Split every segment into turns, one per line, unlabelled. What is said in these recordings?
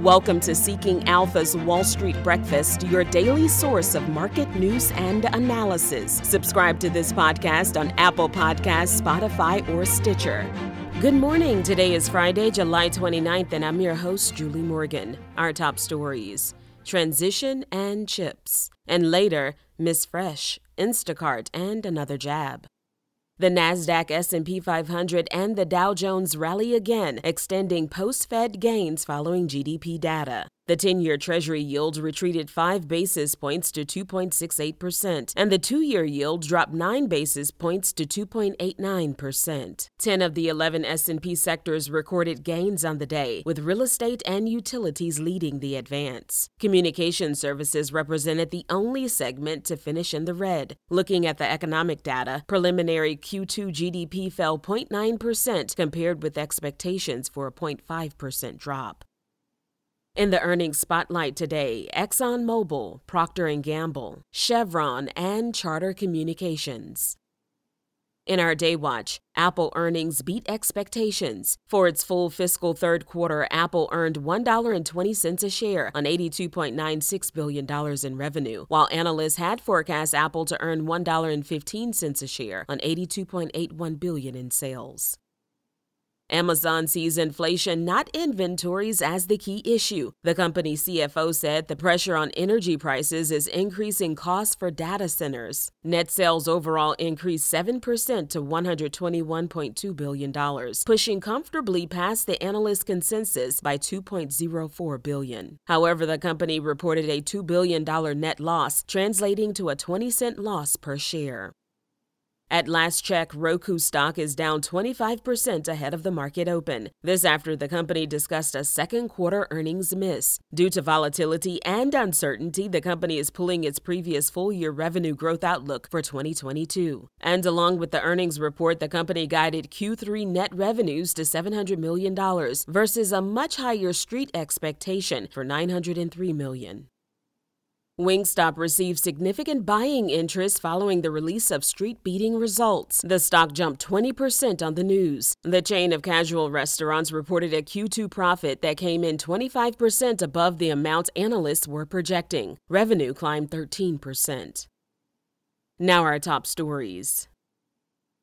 Welcome to Seeking Alpha's Wall Street Breakfast, your daily source of market news and analysis. Subscribe to this podcast on Apple Podcasts, Spotify, or Stitcher. Good morning. Today is Friday, July 29th, and I'm your host, Julie Morgan. Our top stories transition and chips. And later, Miss Fresh, Instacart, and another jab. The Nasdaq S&P 500 and the Dow Jones rally again, extending post-Fed gains following GDP data. The 10 year Treasury yield retreated 5 basis points to 2.68%, and the 2 year yield dropped 9 basis points to 2.89%. 10 of the 11 S&P sectors recorded gains on the day, with real estate and utilities leading the advance. Communication services represented the only segment to finish in the red. Looking at the economic data, preliminary Q2 GDP fell 0.9% compared with expectations for a 0.5% drop. In the earnings spotlight today, ExxonMobil, Procter & Gamble, Chevron, and Charter Communications. In our day watch, Apple earnings beat expectations. For its full fiscal third quarter, Apple earned $1.20 a share on $82.96 billion in revenue, while analysts had forecast Apple to earn $1.15 a share on 82.81 billion in sales. Amazon sees inflation, not inventories, as the key issue. The company's CFO said the pressure on energy prices is increasing costs for data centers. Net sales overall increased 7% to $121.2 billion, pushing comfortably past the analyst consensus by 2.04 billion. However, the company reported a $2 billion net loss, translating to a 20 cent loss per share. At last check, Roku stock is down 25% ahead of the market open. This after the company discussed a second quarter earnings miss. Due to volatility and uncertainty, the company is pulling its previous full year revenue growth outlook for 2022. And along with the earnings report, the company guided Q3 net revenues to $700 million versus a much higher street expectation for $903 million. Wingstop received significant buying interest following the release of street beating results. The stock jumped 20% on the news. The chain of casual restaurants reported a Q2 profit that came in 25% above the amount analysts were projecting. Revenue climbed 13%. Now, our top stories.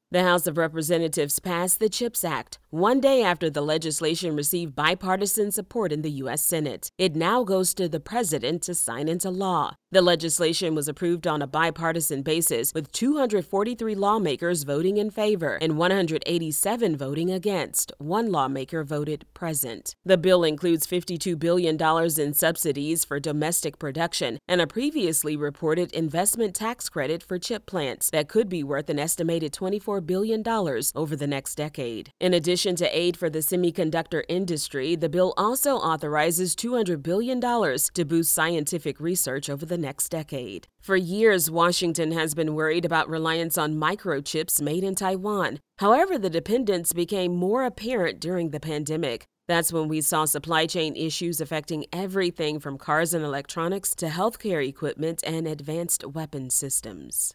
The House of Representatives passed the CHIPS Act one day after the legislation received bipartisan support in the U.S. Senate. It now goes to the president to sign into law. The legislation was approved on a bipartisan basis, with 243 lawmakers voting in favor and 187 voting against. One lawmaker voted present. The bill includes $52 billion in subsidies for domestic production and a previously reported investment tax credit for chip plants that could be worth an estimated 24 $4 billion over the next decade. In addition to aid for the semiconductor industry, the bill also authorizes $200 billion to boost scientific research over the next decade. For years, Washington has been worried about reliance on microchips made in Taiwan. However, the dependence became more apparent during the pandemic. That's when we saw supply chain issues affecting everything from cars and electronics to healthcare equipment and advanced weapon systems.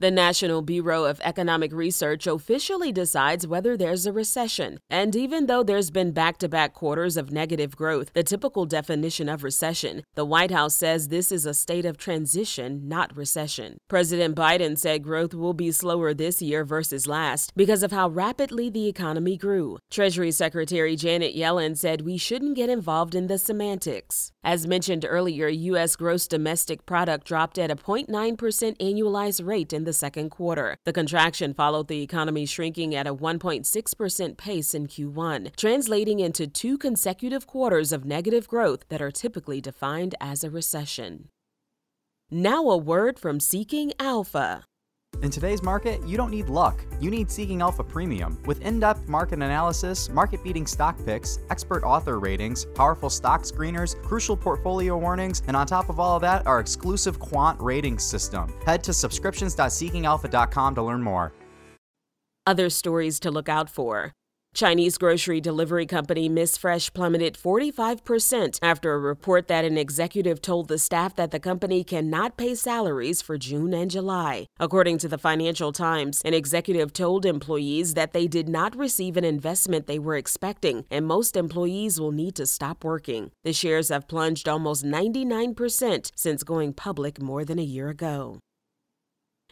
The National Bureau of Economic Research officially decides whether there's a recession. And even though there's been back to back quarters of negative growth, the typical definition of recession, the White House says this is a state of transition, not recession. President Biden said growth will be slower this year versus last because of how rapidly the economy grew. Treasury Secretary Janet Yellen said we shouldn't get involved in the semantics. As mentioned earlier, U.S. gross domestic product dropped at a 0.9% annualized rate in the second quarter. The contraction followed the economy shrinking at a 1.6% pace in Q1, translating into two consecutive quarters of negative growth that are typically defined as a recession. Now, a word from Seeking Alpha.
In today's market, you don't need luck. You need Seeking Alpha Premium. With in depth market analysis, market beating stock picks, expert author ratings, powerful stock screeners, crucial portfolio warnings, and on top of all of that, our exclusive quant rating system. Head to subscriptions.seekingalpha.com to learn more.
Other stories to look out for. Chinese grocery delivery company Miss Fresh plummeted 45% after a report that an executive told the staff that the company cannot pay salaries for June and July. According to the Financial Times, an executive told employees that they did not receive an investment they were expecting, and most employees will need to stop working. The shares have plunged almost 99% since going public more than a year ago.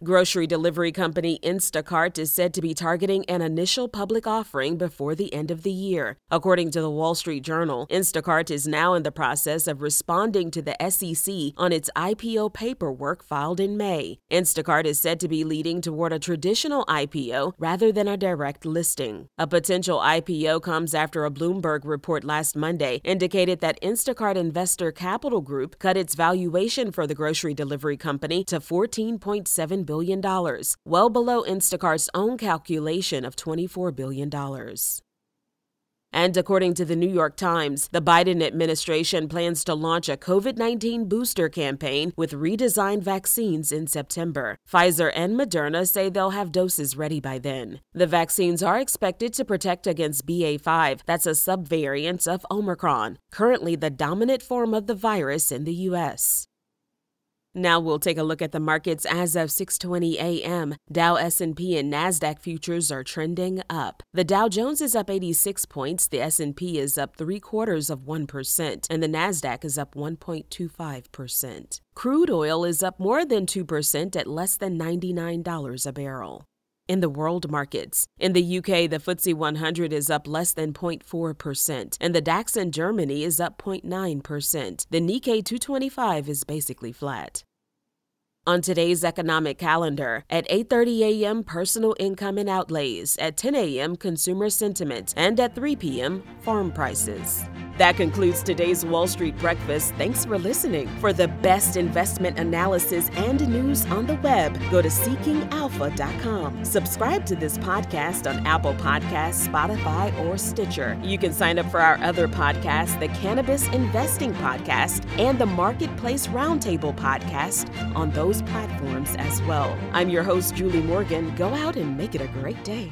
Grocery delivery company Instacart is said to be targeting an initial public offering before the end of the year. According to the Wall Street Journal, Instacart is now in the process of responding to the SEC on its IPO paperwork filed in May. Instacart is said to be leading toward a traditional IPO rather than a direct listing. A potential IPO comes after a Bloomberg report last Monday indicated that Instacart Investor Capital Group cut its valuation for the grocery delivery company to 14.7 billion, well below Instacart's own calculation of $24 billion. And according to the New York Times, the Biden administration plans to launch a COVID 19 booster campaign with redesigned vaccines in September. Pfizer and Moderna say they'll have doses ready by then. The vaccines are expected to protect against BA5, that's a subvariant of Omicron, currently the dominant form of the virus in the U.S. Now we'll take a look at the markets as of 6:20 a.m. Dow, S&P and Nasdaq futures are trending up. The Dow Jones is up 86 points, the S&P is up 3 quarters of 1%, and the Nasdaq is up 1.25%. Crude oil is up more than 2% at less than $99 a barrel in the world markets. In the UK, the FTSE 100 is up less than 0.4%, and the DAX in Germany is up 0.9%. The Nikkei 225 is basically flat. On today's economic calendar, at 8:30 a.m. personal income and outlays, at 10 a.m. consumer sentiment, and at 3 p.m. farm prices. That concludes today's Wall Street Breakfast. Thanks for listening. For the best investment analysis and news on the web, go to seekingalpha.com. Subscribe to this podcast on Apple Podcasts, Spotify, or Stitcher. You can sign up for our other podcasts, the Cannabis Investing Podcast and the Marketplace Roundtable Podcast on those platforms as well. I'm your host, Julie Morgan. Go out and make it a great day.